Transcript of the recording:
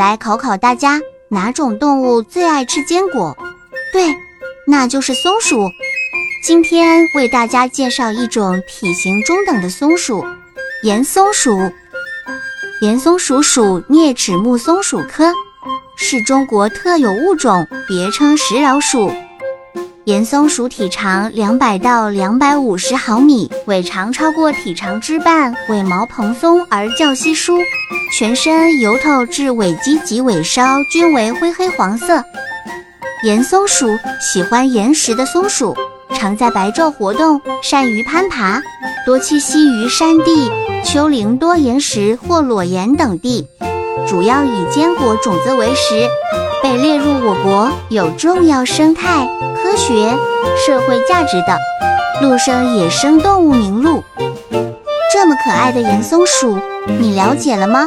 来考考大家，哪种动物最爱吃坚果？对，那就是松鼠。今天为大家介绍一种体型中等的松鼠——岩松鼠。岩松鼠属啮齿目松鼠科，是中国特有物种，别称石老鼠。岩松鼠体长两百到两百五十毫米，尾长超过体长之半，尾毛蓬松而较稀疏，全身由头至尾基及尾梢均为灰黑黄色。岩松鼠喜欢岩石的松鼠。常在白昼活动，善于攀爬，多栖息于山地、丘陵多岩石或裸岩等地，主要以坚果种子为食，被列入我国有重要生态、科学、社会价值的陆生野生动物名录。这么可爱的岩松鼠，你了解了吗？